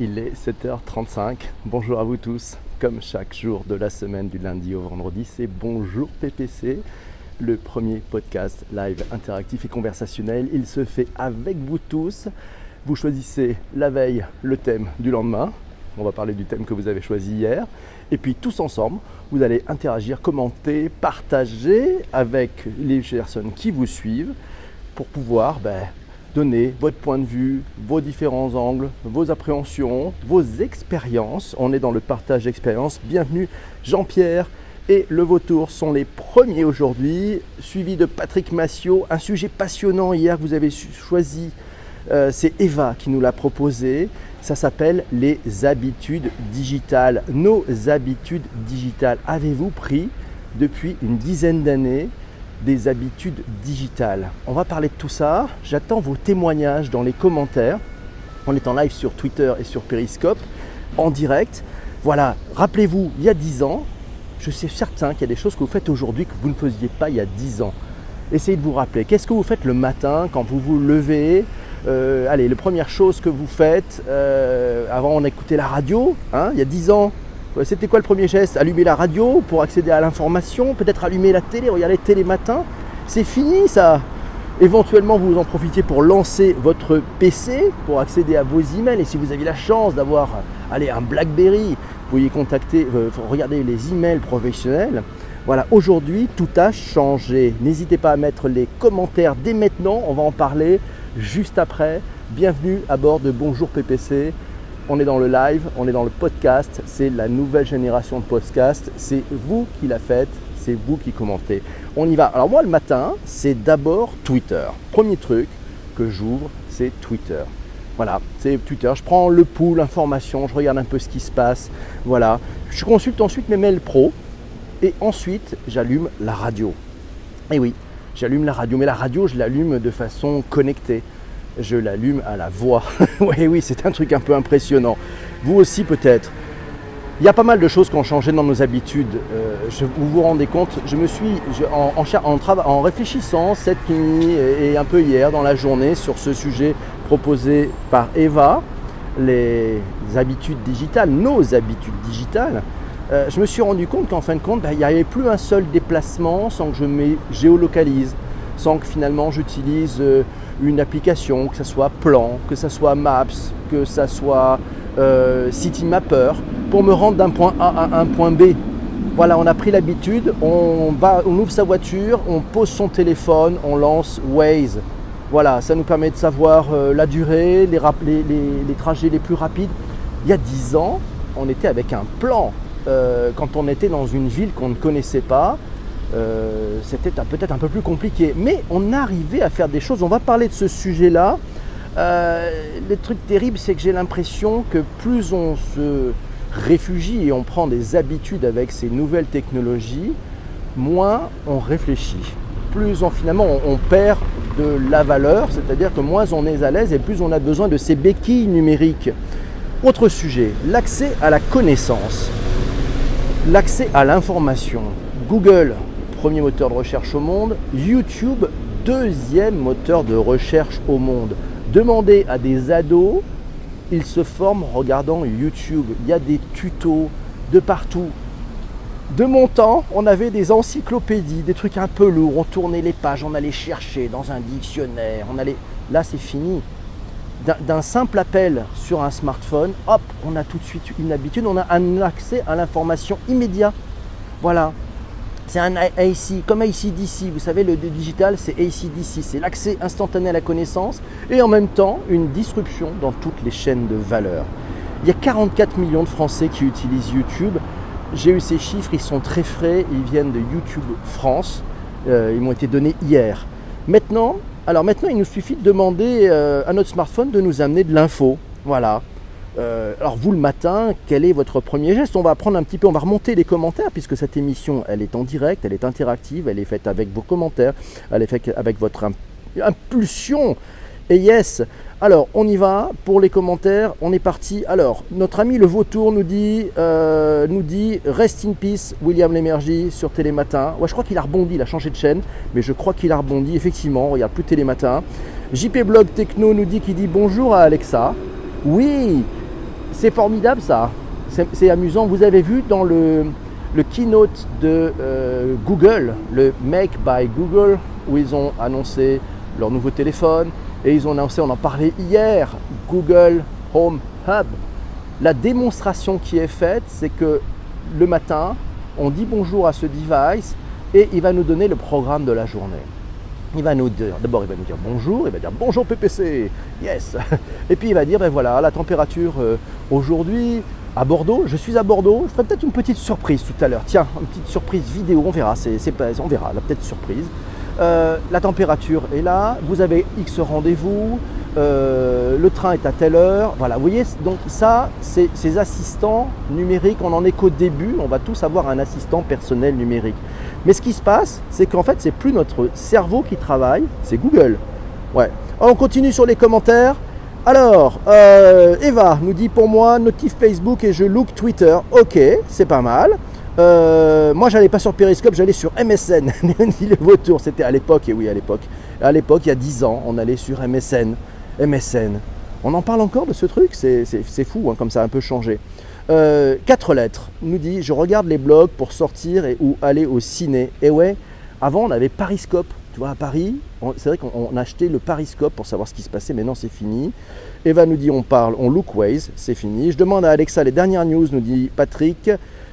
Il est 7h35. Bonjour à vous tous. Comme chaque jour de la semaine, du lundi au vendredi, c'est Bonjour PPC, le premier podcast live interactif et conversationnel. Il se fait avec vous tous. Vous choisissez la veille le thème du lendemain. On va parler du thème que vous avez choisi hier. Et puis tous ensemble, vous allez interagir, commenter, partager avec les personnes qui vous suivent pour pouvoir ben, donner votre point de vue, vos différents angles, vos appréhensions, vos expériences. On est dans le partage d'expériences. Bienvenue Jean-Pierre et le Vautour sont les premiers aujourd'hui, suivi de Patrick Massiot. Un sujet passionnant hier que vous avez choisi, euh, c'est Eva qui nous l'a proposé. Ça s'appelle les habitudes digitales. Nos habitudes digitales. Avez-vous pris depuis une dizaine d'années? Des habitudes digitales. On va parler de tout ça. J'attends vos témoignages dans les commentaires. On est en live sur Twitter et sur Periscope, en direct. Voilà, rappelez-vous, il y a 10 ans, je suis certain qu'il y a des choses que vous faites aujourd'hui que vous ne faisiez pas il y a 10 ans. Essayez de vous rappeler. Qu'est-ce que vous faites le matin quand vous vous levez? Euh, Allez, la première chose que vous faites, euh, avant on écoutait la radio, hein, il y a 10 ans, c'était quoi le premier geste? Allumer la radio pour accéder à l'information, peut-être allumer la télé, regarder télé matin. C'est fini ça. Éventuellement, vous en profitiez pour lancer votre PC, pour accéder à vos emails. Et si vous avez la chance d'avoir un BlackBerry, vous pouvez contacter, euh, regarder les emails professionnels. Voilà, aujourd'hui, tout a changé. N'hésitez pas à mettre les commentaires dès maintenant. On va en parler juste après. Bienvenue à bord de Bonjour PPC on est dans le live, on est dans le podcast, c'est la nouvelle génération de podcast, c'est vous qui la faites, c'est vous qui commentez. On y va. Alors moi le matin, c'est d'abord Twitter. Premier truc que j'ouvre, c'est Twitter. Voilà, c'est Twitter. Je prends le pouls, l'information, je regarde un peu ce qui se passe. Voilà. Je consulte ensuite mes mails pro et ensuite j'allume la radio. Et oui, j'allume la radio, mais la radio, je l'allume de façon connectée je l'allume à la voix. oui, oui, c'est un truc un peu impressionnant. Vous aussi peut-être. Il y a pas mal de choses qui ont changé dans nos habitudes. Euh, vous vous rendez compte, je me suis, en, en, réfléchissant cette nuit et, un peu hier dans la journée sur ce sujet proposé par Eva, les habitudes digitales, nos habitudes digitales, euh, je me suis rendu compte qu'en fin de compte, bah, il n'y avait plus un seul déplacement sans que je me géolocalise, sans que finalement j'utilise... Euh, une application, que ce soit Plan, que ce soit Maps, que ce soit euh, City Mapper, pour me rendre d'un point A à un point B. Voilà, on a pris l'habitude, on, on ouvre sa voiture, on pose son téléphone, on lance Waze. Voilà, ça nous permet de savoir euh, la durée, les, trajets les plus rapides. Il y a 10 ans, on était avec un plan. Euh, quand on était dans une ville qu'on ne connaissait pas, euh, c'était peut-être un peu plus compliqué. Mais on arrivait à faire des choses. On va parler de ce sujet-là. Euh, le truc terrible, c'est que j'ai l'impression que plus on se réfugie et on prend des habitudes avec ces nouvelles technologies, moins on réfléchit. Plus on finalement on, perd de la valeur, c'est-à-dire que moins on est à l'aise et plus on a besoin de ces béquilles numériques. Autre sujet, l'accès à la connaissance, l'accès à l'information. Google, premier moteur de recherche au monde. YouTube, deuxième moteur de recherche au monde. Demandez à des ados, ils se forment en regardant YouTube. Il y a des tutos de partout. De mon temps, on avait des encyclopédies, des trucs un peu lourds. On tournait les pages, on allait chercher dans un dictionnaire. On allait... Là, c'est fini. D'un simple appel sur un smartphone, hop, on a tout de suite une habitude, on a un accès à l'information immédiat. Voilà, c'est un AC, comme ACDC, vous savez, le digital, c'est ACDC, c'est l'accès instantané à la connaissance et en même temps une disruption dans toutes les chaînes de valeur. Il y a 44 millions de Français qui utilisent YouTube. J'ai eu ces chiffres, ils sont très frais, ils viennent de YouTube France, euh, ils m'ont été donnés hier. Maintenant, il nous suffit de demander euh, à notre smartphone de nous amener de l'info. Voilà. Euh, alors vous le matin, quel est votre premier geste? On va prendre un petit peu, on va remonter les commentaires puisque cette émission, elle est en direct, elle est interactive, elle est faite avec vos commentaires, elle est faite avec votre impulsion. Et yes, alors on y va pour les commentaires, on est parti. Alors notre ami le vautour nous dit, euh, nous dit Rest in peace William Lémergie sur Télématin. Ouais, je crois qu'il a rebondi, il a changé de chaîne, mais je crois qu'il a rebondi. Effectivement, on regarde plus Télématin. JP Blog Techno nous dit qu'il dit bonjour à Alexa. Oui, c'est formidable ça. C'est amusant. Vous avez vu dans le, keynote de euh, Google, le Make by Google, où ils ont annoncé leur nouveau téléphone et ils ont annoncé, on en parlait hier, Google Home Hub. La démonstration qui est faite, c'est que le matin, on dit bonjour à ce device et il va nous donner le programme de la journée. Il va nous dire, d'abord il va nous dire bonjour, il va dire bonjour PPC, yes. Et puis il va dire, ben voilà, la température euh, aujourd'hui à Bordeaux, je suis à Bordeaux, je ferai peut-être une petite surprise tout à l'heure. Tiens, une petite surprise vidéo, on verra, c'est, on verra, la petite surprise. Euh, la température est là, vous avez X rendez-vous, euh, le train est à telle heure. Voilà, vous voyez, donc ça, c'est ces assistants numériques, on en est qu'au début, on va tous avoir un assistant personnel numérique. Mais ce qui se passe, c'est qu'en fait, c'est plus notre cerveau qui travaille, c'est Google. Ouais. on continue sur les commentaires. Alors, euh, Eva nous dit pour moi, notif Facebook et je look Twitter. Ok, c'est pas mal. Euh, moi, j'allais pas sur Periscope, j'allais sur MSN. le vautour, c'était à l'époque, et oui, à l'époque. À l'époque, il y a 10 ans, on allait sur MSN. MSN. On en parle encore de ce truc, c'est fou, hein, comme ça a un peu changé. Euh, quatre lettres, nous dit je regarde les blogs pour sortir et, ou aller au ciné. Et ouais, avant on avait Pariscope, tu vois, à Paris, c'est vrai qu'on achetait le Pariscope pour savoir ce qui se passait, maintenant c'est fini. Eva nous dit on parle, on look ways, c'est fini. Je demande à Alexa les dernières news, nous dit Patrick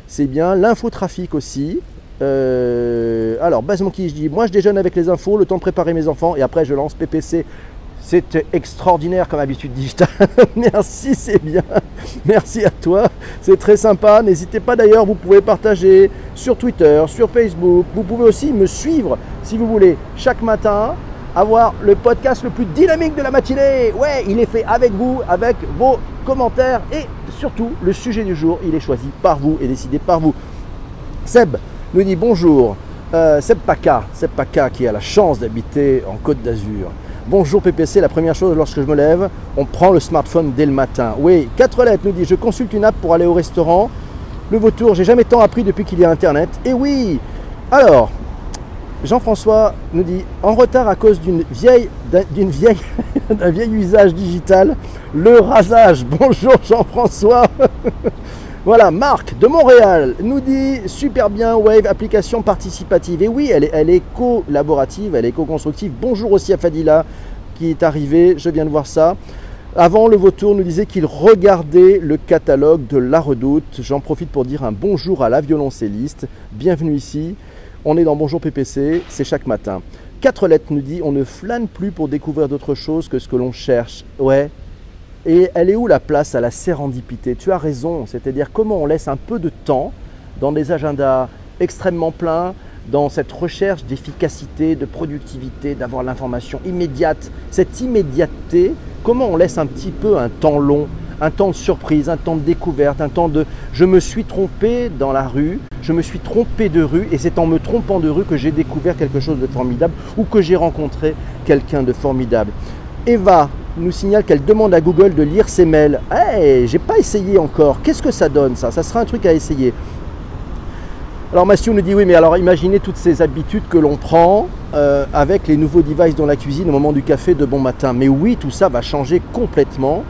c'est bien. L'infotrafic aussi. Euh, alors, qui je dis, moi je déjeune avec les infos, le temps de préparer mes enfants, et après je lance PPC. C'est extraordinaire comme habitude digitale. Merci, c'est bien. Merci à toi. C'est très sympa. N'hésitez pas d'ailleurs, vous pouvez partager sur Twitter, sur Facebook. Vous pouvez aussi me suivre si vous voulez chaque matin avoir le podcast le plus dynamique de la matinée. Ouais, il est fait avec vous, avec vos commentaires et surtout le sujet du jour, il est choisi par vous et décidé par vous. Seb nous dit bonjour. Euh, Seb Paca, Seb Paca qui a la chance d'habiter en Côte d'Azur. Bonjour PPC, la première chose lorsque je me lève, on prend le smartphone dès le matin. Oui, quatre lettres nous dit je consulte une app pour aller au restaurant. Le vautour, j'ai jamais tant appris depuis qu'il y a internet. Et oui Alors, Jean-François nous dit en retard à cause d'une vieille, d'une vieille, d'un vieil usage digital, le rasage. Bonjour Jean-François. voilà, Marc de Montréal nous dit super bien Wave application participative. Et oui, elle est, collaborative, elle est co-constructive. Bonjour aussi à Fadila qui est arrivé. Je viens de voir ça. Avant, le vautour nous disait qu'il regardait le catalogue de La Redoute. J'en profite pour dire un bonjour à la violoncelliste. Bienvenue ici. On est dans Bonjour PPC, c'est chaque matin. Quatre lettres nous dit on ne flâne plus pour découvrir d'autres choses que ce que l'on cherche. Ouais. Et elle est où la place à la sérendipité? Tu as raison, c'est-à-dire comment on laisse un peu de temps dans des agendas extrêmement pleins, dans cette recherche d'efficacité, de productivité, d'avoir l'information immédiate. Cette immédiateté, comment on laisse un petit peu un temps long un temps de surprise, un temps de découverte, un temps de je me suis trompé dans la rue, je me suis trompé de rue et c'est en me trompant de rue que j'ai découvert quelque chose de formidable ou que j'ai rencontré quelqu'un de formidable. Eva nous signale qu'elle demande à Google de lire ses mails. Hey, j'ai pas essayé encore. Qu'est-ce que ça donne ça? Ça sera un truc à essayer. Alors Mathieu nous dit oui, mais alors imaginez toutes ces habitudes que l'on prend euh, avec les nouveaux devices dans la cuisine au moment du café de bon matin. Mais oui, tout ça va changer complètement.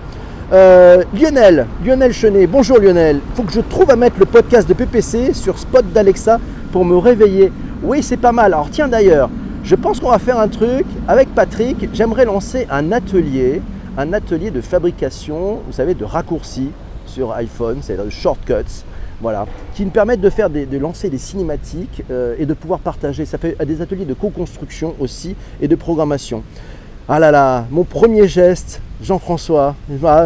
Euh, Lionel, Lionel Chenet, bonjour Lionel. Faut que je trouve à mettre le podcast de PPC sur Spot d'Alexa pour me réveiller. Oui, c'est pas mal. Alors tiens d'ailleurs, je pense qu'on va faire un truc avec Patrick. J'aimerais lancer un atelier, un atelier de fabrication, vous savez, de raccourcis sur iPhone, c'est-à-dire de shortcuts. Voilà, qui me permettent de faire de lancer des cinématiques euh, et de pouvoir partager. Ça fait des ateliers de co-construction aussi et de programmation. Ah là là, mon premier geste, Jean-François,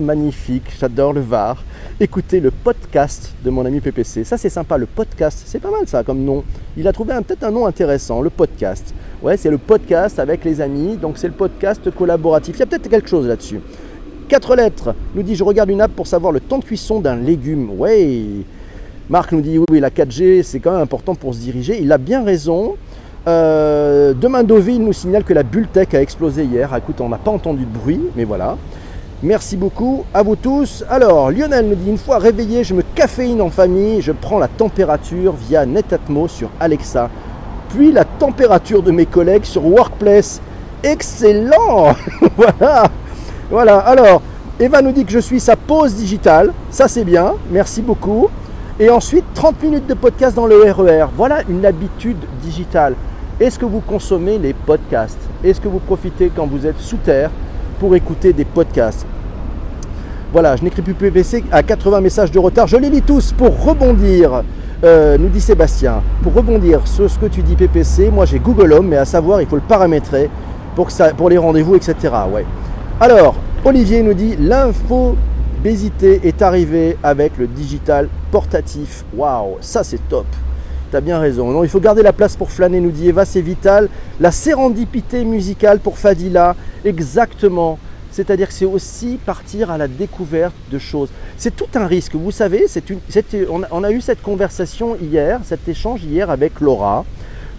magnifique, j'adore le Var. Écoutez le podcast de mon ami PPC. Ça, c'est sympa, le podcast. C'est pas mal ça comme nom. Il a trouvé peut-être un nom intéressant, le podcast. Ouais, c'est le podcast avec les amis, donc c'est le podcast collaboratif. Il y a peut-être quelque chose là-dessus. Quatre lettres nous dit Je regarde une app pour savoir le temps de cuisson d'un légume. Ouais. Marc nous dit Oui, oui, la 4G, c'est quand même important pour se diriger. Il a bien raison. Euh, Demain Deauville nous signale que la Bultec a explosé hier. Écoute, on n'a pas entendu de bruit, mais voilà. Merci beaucoup à vous tous. Alors, Lionel nous dit une fois réveillé, je me caféine en famille, je prends la température via Netatmo sur Alexa, puis la température de mes collègues sur Workplace. Excellent Voilà Voilà, alors, Eva nous dit que je suis sa pause digitale. Ça, c'est bien. Merci beaucoup. Et ensuite, 30 minutes de podcast dans le RER. Voilà une habitude digitale. Est-ce que vous consommez les podcasts? Est-ce que vous profitez quand vous êtes sous terre pour écouter des podcasts? Voilà, je n'écris plus PPC à 80 messages de retard. Je les lis tous pour rebondir. Euh, nous dit Sébastien, pour rebondir sur ce que tu dis PPC, moi j'ai Google Home, mais à savoir, il faut le paramétrer pour, ça, pour les rendez-vous, etc. Ouais. Alors, Olivier nous dit l'infobésité est arrivée avec le digital portatif. Waouh, ça c'est top. T'as bien raison. Non, il faut garder la place pour flâner, nous dit Eva, c'est vital. La sérendipité musicale pour Fadila, exactement. C'est-à-dire que c'est aussi partir à la découverte de choses. C'est tout un risque. Vous savez, une, on, a, on, a, eu cette conversation hier, cet échange hier avec Laura.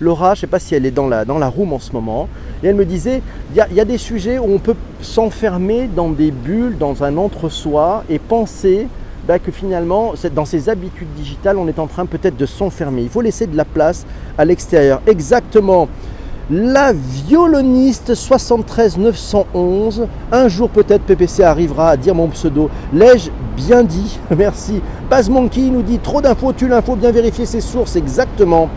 Laura, je ne sais pas si elle est dans la, dans room en ce moment, et elle me disait, il y, a des sujets où on peut s'enfermer dans des bulles, dans un entre-soi, et penser bah, que finalement, dans ces habitudes digitales, on est en train peut-être de s'enfermer. Il faut laisser de la place à l'extérieur. Exactement. La violoniste 73 911. Un jour peut-être PPC arrivera à dire mon pseudo. L'ai-je bien dit? Merci. Baz Monkey nous dit trop d'infos, tu l'info, bien vérifier ses sources. Exactement.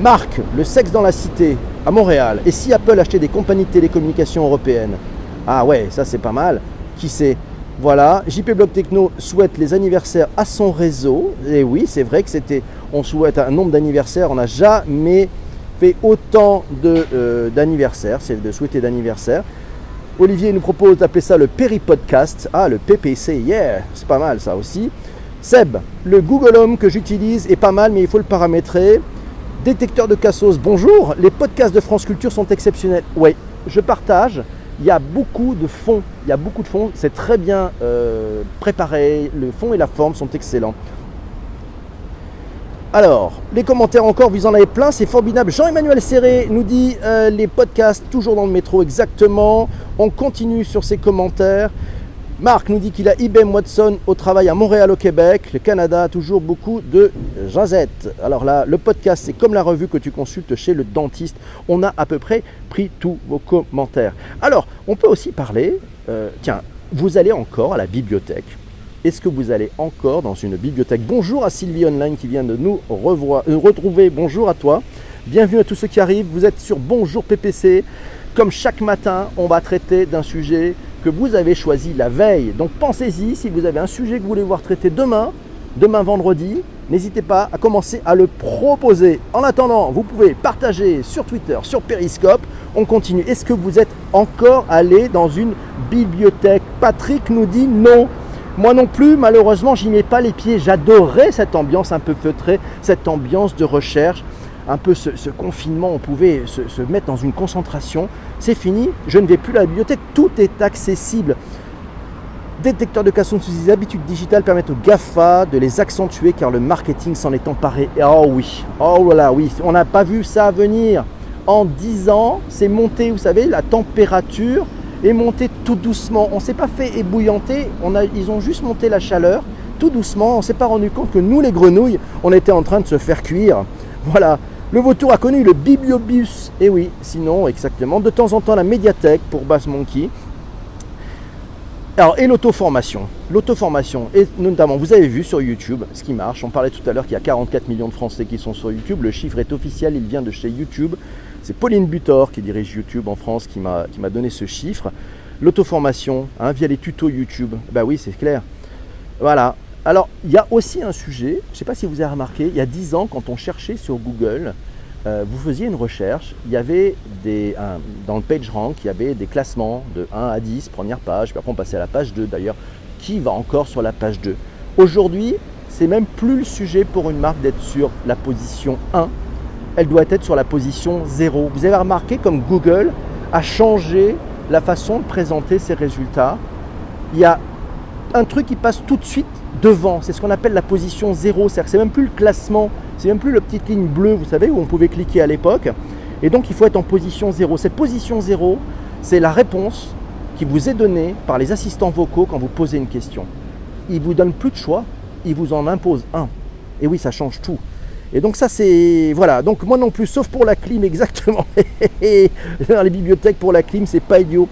Marc, le sexe dans la cité, à Montréal. Et si Apple achetait des compagnies de télécommunications européennes? Ah ouais, ça c'est pas mal. Qui sait? Voilà, JP Block Techno souhaite les anniversaires à son réseau. Et oui, c'est vrai que c'était, on souhaite un nombre d'anniversaires. On n'a jamais fait autant euh, d'anniversaires, c'est de souhaiter d'anniversaires. Olivier nous propose d'appeler ça le Péri-Podcast. Ah, le PPC, yeah, c'est pas mal ça aussi. Seb, le Google Home que j'utilise est pas mal, mais il faut le paramétrer. Détecteur de cassos, bonjour. Les podcasts de France Culture sont exceptionnels. Oui, je partage il y a beaucoup de fonds. Il y a beaucoup de fonds. C'est très bien euh, préparé. Le fond et la forme sont excellents. Alors, les commentaires encore, vous en avez plein, c'est formidable. Jean-Emmanuel Serré nous dit euh, les podcasts toujours dans le métro, exactement. On continue sur ces commentaires. Marc nous dit qu'il a IBM Watson au travail à Montréal au Québec. Le Canada a toujours beaucoup de jazette. Alors là, le podcast, c'est comme la revue que tu consultes chez le dentiste. On a à peu près pris tous vos commentaires. Alors, on peut aussi parler, euh, tiens, vous allez encore à la bibliothèque. Est-ce que vous allez encore dans une bibliothèque? Bonjour à Sylvie Online qui vient de nous euh, retrouver. Bonjour à toi. Bienvenue à tous ceux qui arrivent. Vous êtes sur Bonjour PPC. Comme chaque matin, on va traiter d'un sujet que vous avez choisi la veille. Donc pensez-y, si vous avez un sujet que vous voulez voir traité demain, demain vendredi, n'hésitez pas à commencer à le proposer. En attendant, vous pouvez partager sur Twitter, sur Periscope. On continue. Est-ce que vous êtes encore allé dans une bibliothèque? Patrick nous dit non. Moi non plus, malheureusement, j'y mets pas les pieds. J'adorais cette ambiance un peu feutrée, cette ambiance de recherche un peu ce, confinement, on pouvait se, mettre dans une concentration. C'est fini, je ne vais plus à la bibliothèque, tout est accessible. Détecteurs de cassons sous des habitudes digitales permettent aux GAFA de les accentuer car le marketing s'en est emparé. Oh oui, oh voilà, oui, on n'a pas vu ça venir. En 10 ans, c'est monté, vous savez, la température est montée tout doucement. On ne s'est pas fait ébouillanter, ils ont juste monté la chaleur tout doucement. On ne s'est pas rendu compte que nous, les grenouilles, on était en train de se faire cuire. Voilà, le vautour a connu le bibliobus, et eh oui, sinon exactement, de temps en temps la médiathèque pour Bass Monkey. Alors, et l'auto-formation. L'auto-formation, et notamment, vous avez vu sur YouTube ce qui marche. On parlait tout à l'heure qu'il y a 44 millions de Français qui sont sur YouTube. Le chiffre est officiel, il vient de chez YouTube. C'est Pauline Butor qui dirige YouTube en France qui m'a donné ce chiffre. L'auto-formation, hein, via les tutos YouTube. Bah oui, c'est clair. Voilà, alors, il y a aussi un sujet, je ne sais pas si vous avez remarqué, il y a 10 ans, quand on cherchait sur Google, euh, vous faisiez une recherche, il y avait des, dans le PageRank, il y avait des classements de 1 à 10, première page, puis après on passait à la page 2 d'ailleurs. Qui va encore sur la page 2 Aujourd'hui, c'est même plus le sujet pour une marque d'être sur la position 1, elle doit être sur la position 0. Vous avez remarqué comme Google a changé la façon de présenter ses résultats? Il y a un truc qui passe tout de suite devant. C'est ce qu'on appelle la position zéro. C'est-à-dire que c'est même plus le classement, c'est même plus la petite ligne bleue, vous savez, où on pouvait cliquer à l'époque. Et donc il faut être en position zéro. Cette position zéro, c'est la réponse qui vous est donnée par les assistants vocaux quand vous posez une question. Ils vous donnent plus de choix, ils vous en imposent un. Et oui, ça change tout. Et donc ça c'est voilà. Donc moi non plus, sauf pour la clim exactement. Dans les bibliothèques pour la clim, c'est pas idiot.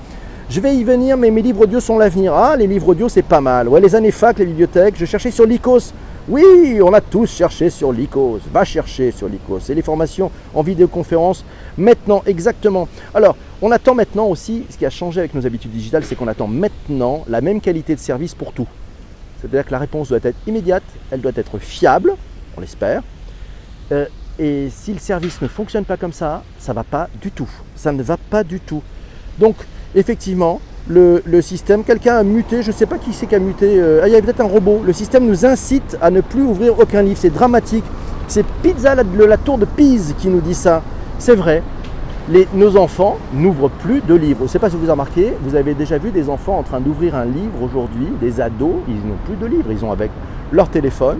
Je vais y venir, mais mes livres audio sont l'avenir. Ah, les livres audio, c'est pas mal. Ouais, les années fac, les bibliothèques, je cherchais sur l'ICOS. Oui, on a tous cherché sur l'ICOS. Va chercher sur l'ICOS. C'est les formations en vidéoconférence maintenant, exactement. Alors, on attend maintenant aussi, ce qui a changé avec nos habitudes digitales, c'est qu'on attend maintenant la même qualité de service pour tout. C'est-à-dire que la réponse doit être immédiate, elle doit être fiable, on l'espère. Euh, et si le service ne fonctionne pas comme ça, ça ne va pas du tout. Ça ne va pas du tout. Donc, effectivement, le, système, quelqu'un a muté, je ne sais pas qui c'est qui a muté, euh, ah, il y a peut-être un robot. Le système nous incite à ne plus ouvrir aucun livre. C'est dramatique. C'est Pizza, la, la tour de Pise, qui nous dit ça. C'est vrai. Nos enfants n'ouvrent plus de livres. Je ne sais pas si vous avez remarqué, vous avez déjà vu des enfants en train d'ouvrir un livre aujourd'hui, des ados, ils n'ont plus de livres, ils ont avec leur téléphone,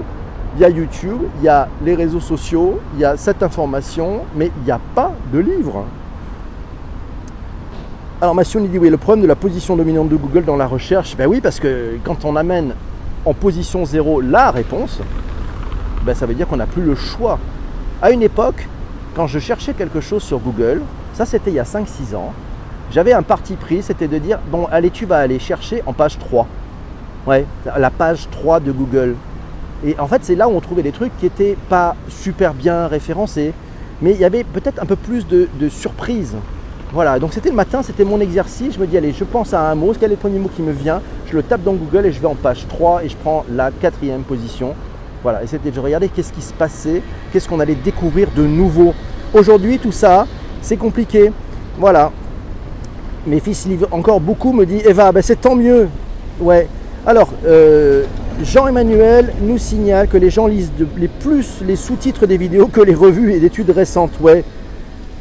il y a YouTube, il y a les réseaux sociaux, il y a cette information, mais il n'y a pas de livre. Alors Massion dit oui, le problème de la position dominante de Google dans la recherche, ben oui, parce que quand on amène en position zéro la réponse, ben ça veut dire qu'on n'a plus le choix. À une époque, quand je cherchais quelque chose sur Google, ça c'était il y a 5-6 ans, j'avais un parti pris, c'était de dire, bon allez, tu vas aller chercher en page 3. Ouais, la page 3 de Google. Et en fait, c'est là où on trouvait des trucs qui n'étaient pas super bien référencés, mais il y avait peut-être un peu plus de, surprises. Voilà, donc c'était le matin, c'était mon exercice. Je me dis, allez, je pense à un mot, quel est le premier mot qui me vient? Je le tape dans Google et je vais en page 3 et je prends la quatrième position. Voilà, et c'était de regarder qu'est-ce qui se passait, qu'est-ce qu'on allait découvrir de nouveau. Aujourd'hui, tout ça, c'est compliqué. Voilà. Mes fils livrent encore beaucoup, me dit Eva, ben c'est tant mieux. Ouais. Alors, euh, Jean-Emmanuel nous signale que les gens lisent plus les sous-titres des vidéos que les revues et d'études récentes. Ouais.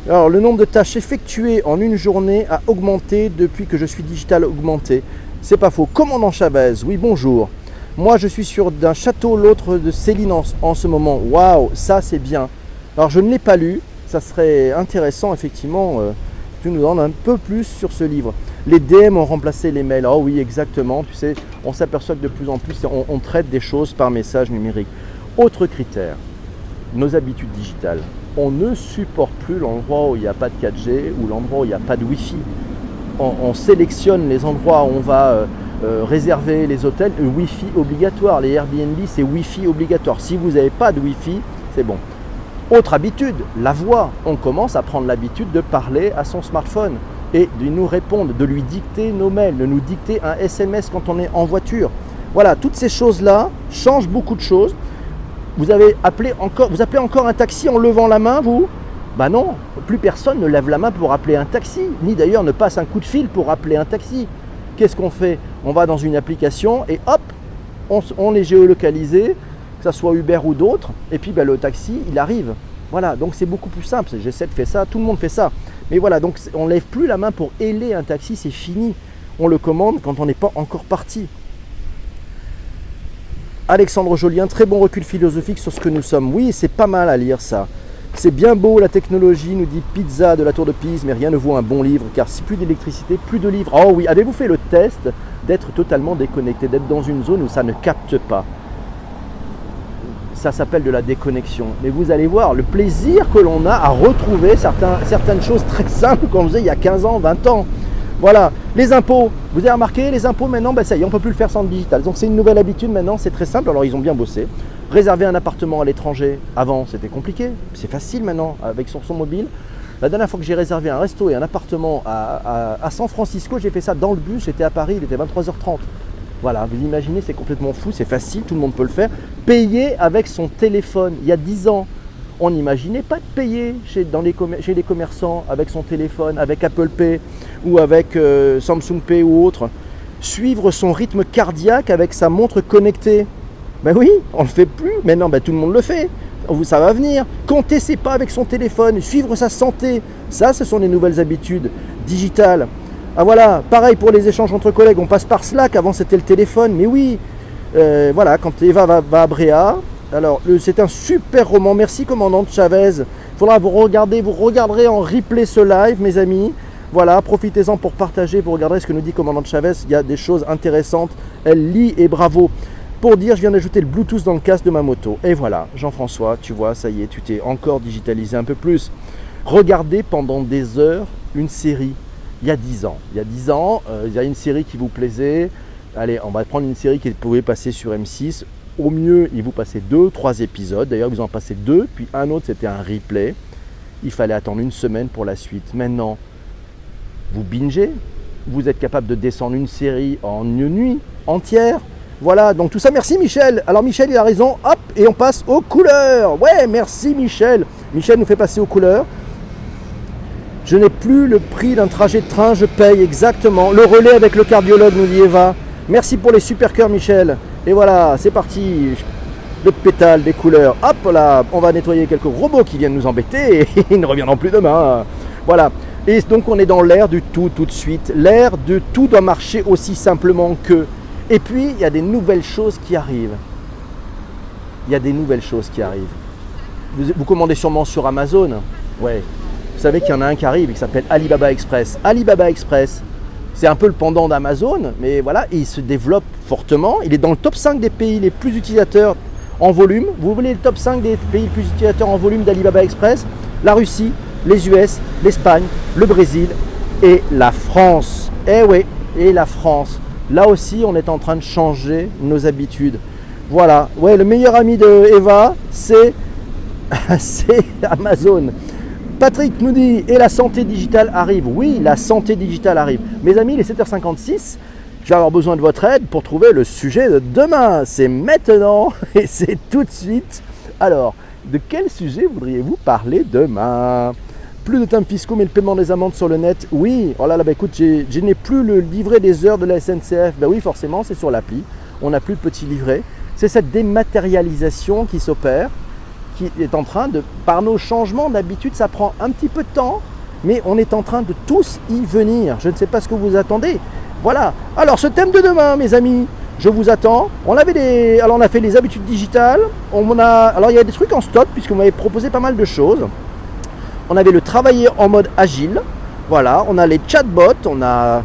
Alors, le nombre de tâches effectuées en une journée a augmenté depuis que je suis digital augmenté. C'est pas faux. Commandant Chavez, oui, bonjour. Moi, je suis sur d'un château, l'autre de Céline en, ce moment. Waouh, ça c'est bien. Alors, je ne l'ai pas lu. Ça serait intéressant, effectivement, euh, que tu nous donnes un peu plus sur ce livre. Les DM ont remplacé les mails. Oh oui, exactement. Tu sais, on s'aperçoit que de plus en plus, on, traite des choses par message numérique. Autre critère, nos habitudes digitales. On ne supporte plus l'endroit où il n'y a pas de 4G ou l'endroit où il n'y a pas de Wi-Fi. On, sélectionne les endroits où on va euh, euh, réserver les hôtels. Wi-Fi obligatoire. Les Airbnb, c'est Wi-Fi obligatoire. Si vous n'avez pas de Wi-Fi, c'est bon. Autre habitude, la voix. On commence à prendre l'habitude de parler à son smartphone et de nous répondre, de lui dicter nos mails, de nous dicter un SMS quand on est en voiture. Voilà, toutes ces choses-là changent beaucoup de choses. Vous avez appelé encore, appelez encore un taxi en levant la main, vous? Bah non, plus personne ne lève la main pour appeler un taxi, ni d'ailleurs ne passe un coup de fil pour appeler un taxi. Qu'est-ce qu'on fait? On va dans une application et hop, on, est géolocalisé, que ce soit Uber ou d'autres, et puis ben, le taxi, il arrive. Voilà, donc c'est beaucoup plus simple. J'essaie de faire ça, tout le monde fait ça. Mais voilà, donc on ne lève plus la main pour héler un taxi, c'est fini. On le commande quand on n'est pas encore parti. Alexandre Jolien, très bon recul philosophique sur ce que nous sommes. Oui, c'est pas mal à lire ça. C'est bien beau la technologie, nous dit Pizza de la Tour de Pise, mais rien ne vaut un bon livre, car si plus d'électricité, plus de livres. Oh oui, avez-vous fait le test d'être totalement déconnecté, d'être dans une zone où ça ne capte pas? Ça s'appelle de la déconnexion. Mais vous allez voir le plaisir que l'on a à retrouver certaines choses très simples qu'on faisait il y a 15 ans, 20 ans. Voilà, les impôts, vous avez remarqué, les impôts maintenant, ben ça y est, on ne peut plus le faire sans le digital. Donc c'est une nouvelle habitude maintenant, c'est très simple, alors ils ont bien bossé. Réserver un appartement à l'étranger, avant c'était compliqué, c'est facile maintenant avec son, mobile. La dernière fois que j'ai réservé un resto et un appartement à, San Francisco, j'ai fait ça dans le bus, j'étais à Paris, il était 23h30. Voilà, vous imaginez, c'est complètement fou, c'est facile, tout le monde peut le faire. Payer avec son téléphone. Il y a 10 ans, on n'imaginait pas de payer chez les commerçants avec son téléphone, avec Apple Pay ou avec euh, Samsung Pay ou autre. Suivre son rythme cardiaque avec sa montre connectée. Ben oui, on ne le fait plus. Maintenant, ben, tout le monde le fait. Ça va venir. Compter ses pas avec son téléphone, suivre sa santé. Ça, ce sont les nouvelles habitudes digitales. Ah voilà, pareil pour les échanges entre collègues, on passe par Slack, avant c'était le téléphone, mais oui, euh, voilà, quand Eva va, à Bréa, alors c'est un super roman, merci commandant Chavez, il faudra vous regarder, vous regarderez en replay ce live mes amis, voilà, profitez-en pour partager, vous regarderez ce que nous dit commandant Chavez, il y a des choses intéressantes, elle lit et bravo. Pour dire, je viens d'ajouter le Bluetooth dans le casque de ma moto. Et voilà, Jean-François, tu vois, ça y est, tu t'es encore digitalisé un peu plus. Regardez pendant des heures une série il y a 10 ans. Il y a 10 ans, euh, il y a une série qui vous plaisait. Allez, on va prendre une série qui pouvait passer sur M6. Au mieux, il vous passait deux, trois épisodes. D'ailleurs, vous en passez deux, puis un autre, c'était un replay. Il fallait attendre une semaine pour la suite. Maintenant, vous bingez. Vous êtes capable de descendre une série en une nuit entière. Voilà, donc tout ça, merci Michel. Alors Michel, il a raison. Hop, et on passe aux couleurs. Ouais, merci Michel. Michel nous fait passer aux couleurs. Je n'ai plus le prix d'un trajet de train, je paye exactement. Le relais avec le cardiologue, nous dit Eva. Merci pour les super cœurs, Michel. Et voilà, c'est parti. Le pétale, des couleurs. Hop là, on va nettoyer quelques robots qui viennent nous embêter ils ne reviendront plus demain. Voilà. Et donc on est dans l'ère du tout tout de suite. L'ère de tout doit marcher aussi simplement que. Et puis il y a des nouvelles choses qui arrivent. Il y a des nouvelles choses qui arrivent. Vous, commandez sûrement sur Amazon. Ouais. Vous savez qu'il y en a un qui arrive qui s'appelle Alibaba Express. Alibaba Express, c'est un peu le pendant d'Amazon, mais voilà, il se développe fortement. Il est dans le top 5 des pays les plus utilisateurs en volume. Vous voulez le top 5 des pays les plus utilisateurs en volume d'Alibaba Express? La Russie, les US, l'Espagne, le Brésil et la France. Eh oui, et la France. Là aussi, on est en train de changer nos habitudes. Voilà. Ouais, le meilleur ami de Eva, c'est Amazon. Patrick nous dit, et la santé digitale arrive Oui, la santé digitale arrive. Mes amis, il est 7h56. Je vais avoir besoin de votre aide pour trouver le sujet de demain. C'est maintenant et c'est tout de suite. Alors, de quel sujet voudriez-vous parler demain? Plus de temps fiscaux, mais le paiement des amendes sur le net Oui. Oh là là, bah écoute, je n'ai plus le livret des heures de la SNCF. Ben oui, forcément, c'est sur l'appli. On n'a plus de petit livret. C'est cette dématérialisation qui s'opère qui est en train de, par nos changements d'habitude, ça prend un petit peu de temps, mais on est en train de tous y venir. Je ne sais pas ce que vous attendez. Voilà. Alors ce thème de demain, mes amis, je vous attends. On avait des, alors on a fait les habitudes digitales. On a, alors il y a des trucs en stock puisque vous m'avez proposé pas mal de choses. On avait le travailler en mode agile. Voilà. On a les chatbots. On a,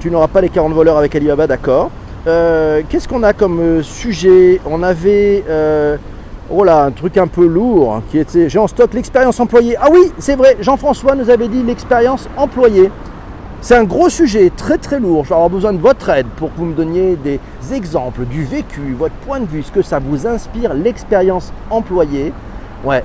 tu n'auras pas les 40 voleurs avec Alibaba, d'accord. Euh, qu'est-ce qu'on a comme euh, sujet? On avait euh, Oh là, un truc un peu lourd qui était. J'ai en stock l'expérience employée. Ah oui, c'est vrai, Jean-François nous avait dit l'expérience employée. C'est un gros sujet, très très lourd. Je vais avoir besoin de votre aide pour que vous me donniez des exemples du vécu, votre point de vue, ce que ça vous inspire, l'expérience employée. Ouais,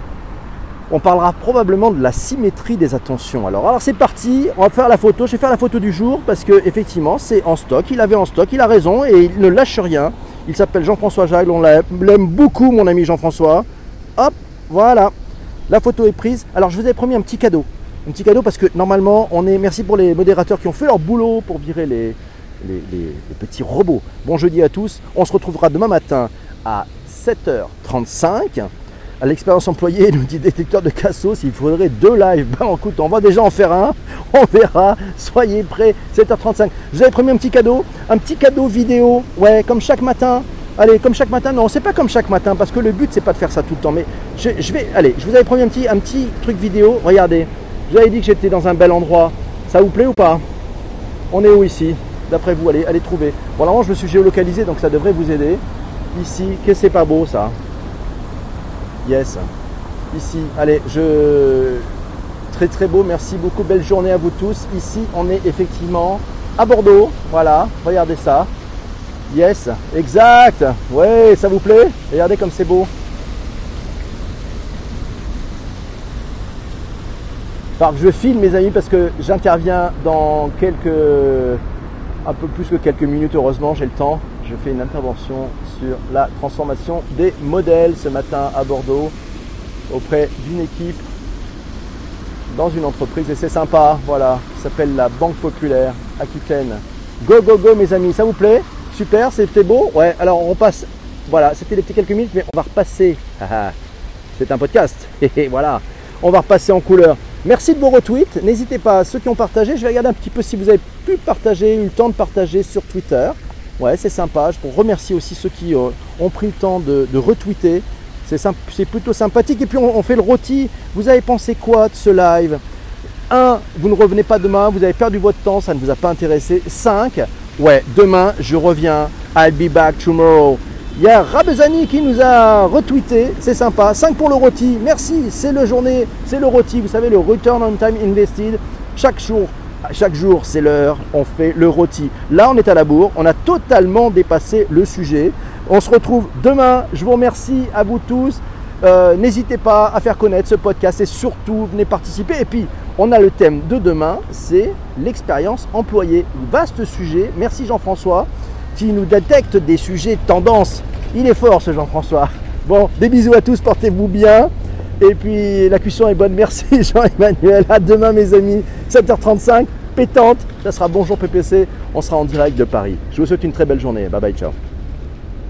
on parlera probablement de la symétrie des attentions. Alors, alors c'est parti, on va faire la photo. Je vais faire la photo du jour parce que effectivement c'est en stock. Il avait en stock, il a raison et il ne lâche rien. Il s'appelle Jean-François Jagle, on l'aime beaucoup mon ami Jean-François. Hop, voilà, la photo est prise. Alors je vous avais promis un petit cadeau. Un petit cadeau parce que normalement on est. Merci pour les modérateurs qui ont fait leur boulot pour virer les, les petits robots. Bon jeudi à tous. On se retrouvera demain matin à 7h35 à l'expérience employée, nous dit détecteur de cassos, il faudrait deux lives. Ben écoute, on va déjà en faire un, on verra, soyez prêts, 7h35. Je vous avais promis un petit cadeau, un petit cadeau vidéo, ouais, comme chaque matin. Allez, comme chaque matin, non, c'est pas comme chaque matin, parce que le but c'est pas de faire ça tout le temps, mais je, vais, allez, je vous avais promis un petit, un petit truc vidéo, regardez, je vous avais dit que j'étais dans un bel endroit, ça vous plaît ou pas? On est où ici? D'après vous, allez, allez trouver. Bon, alors je me suis géolocalisé, donc ça devrait vous aider. Ici, qu'est-ce que c'est pas beau ça? Yes. Ici, allez, je. Très très beau, merci beaucoup, belle journée à vous tous. Ici, on est effectivement à Bordeaux. Voilà, regardez ça. Yes, exact. Ouais, ça vous plaît? Regardez comme c'est beau. Alors je filme mes amis parce que j'interviens dans quelques un peu plus que quelques minutes heureusement j'ai le temps je fais une intervention sur la transformation des modèles ce matin à Bordeaux auprès d'une équipe dans une entreprise et c'est sympa, voilà, ça s'appelle la Banque Populaire Aquitaine. Go, go, go mes amis, ça vous plaît? Super, c'était beau? Ouais, alors on passe, voilà, c'était les petits quelques minutes, mais on va repasser. c'est un podcast, voilà, on va repasser en couleur. Merci de vos retweets, n'hésitez pas, ceux qui ont partagé, je vais regarder un petit peu si vous avez pu partager, eu le temps de partager sur Twitter. Ouais, c'est sympa. Je remercie aussi ceux qui euh, ont pris le temps de, retweeter. C'est plutôt sympathique. Et puis on, fait le rôti. Vous avez pensé quoi de ce live? 1. Vous ne revenez pas demain, vous avez perdu votre temps, ça ne vous a pas intéressé. 5. Ouais, demain je reviens. I'll be back tomorrow. Il y a Rabezani qui nous a retweeté, c'est sympa. 5 pour le rôti, merci, c'est le journée, c'est le rôti, vous savez, le Return on Time Invested. Chaque jour, chaque jour, c'est l'heure, on fait le rôti. Là, on est à la bourre, on a totalement dépassé le sujet. On se retrouve demain. Je vous remercie à vous tous. Euh, n'hésitez pas à faire connaître ce podcast et surtout venez participer. Et puis, on a le thème de demain, c'est l'expérience employée. Vaste sujet. Merci Jean-François qui nous détecte des sujets tendance. Il est fort ce Jean-François. Bon, des bisous à tous, portez-vous bien. Et puis la cuisson est bonne. Merci Jean-Emmanuel. À demain mes amis. 7h35, pétante. Ça sera Bonjour PPC. On sera en direct de Paris. Je vous souhaite une très belle journée. Bye bye, ciao.